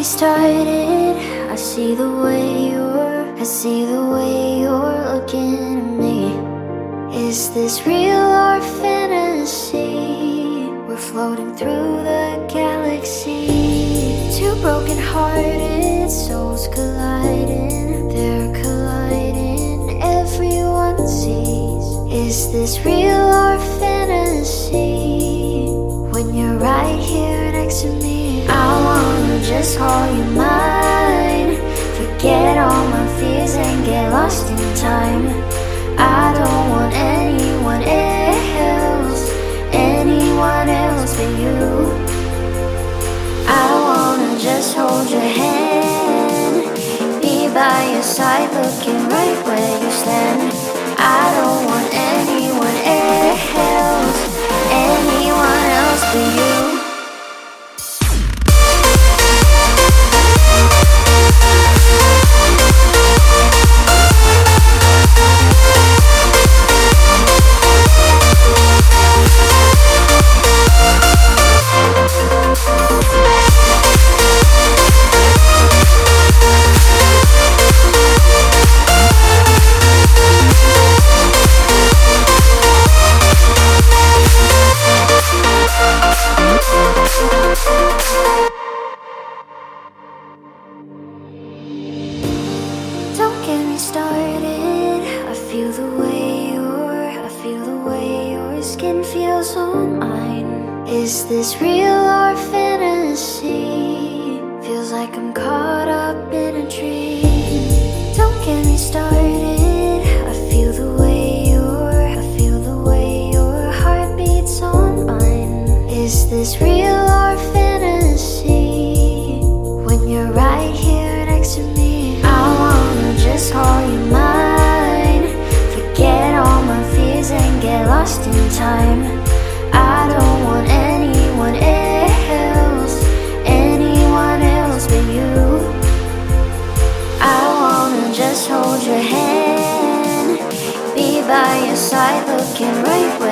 me started. I see the way you're, I see the way you're looking at me. Is this real or fantasy? We're floating through the galaxy. Two broken hearted souls colliding. They're colliding. Everyone sees. Is this real or fantasy? Just call you mine. Forget all my fears and get lost in time. I don't want anyone else, anyone else but you. I wanna just hold your hand, be by your side, looking feel the way you're, I feel the way your skin feels on mine. Is this real or fantasy? Feels like I'm caught up in a dream. Don't get me started. I feel the way you're, I feel the way your heart beats on mine. Is this real or fantasy? outside looking right where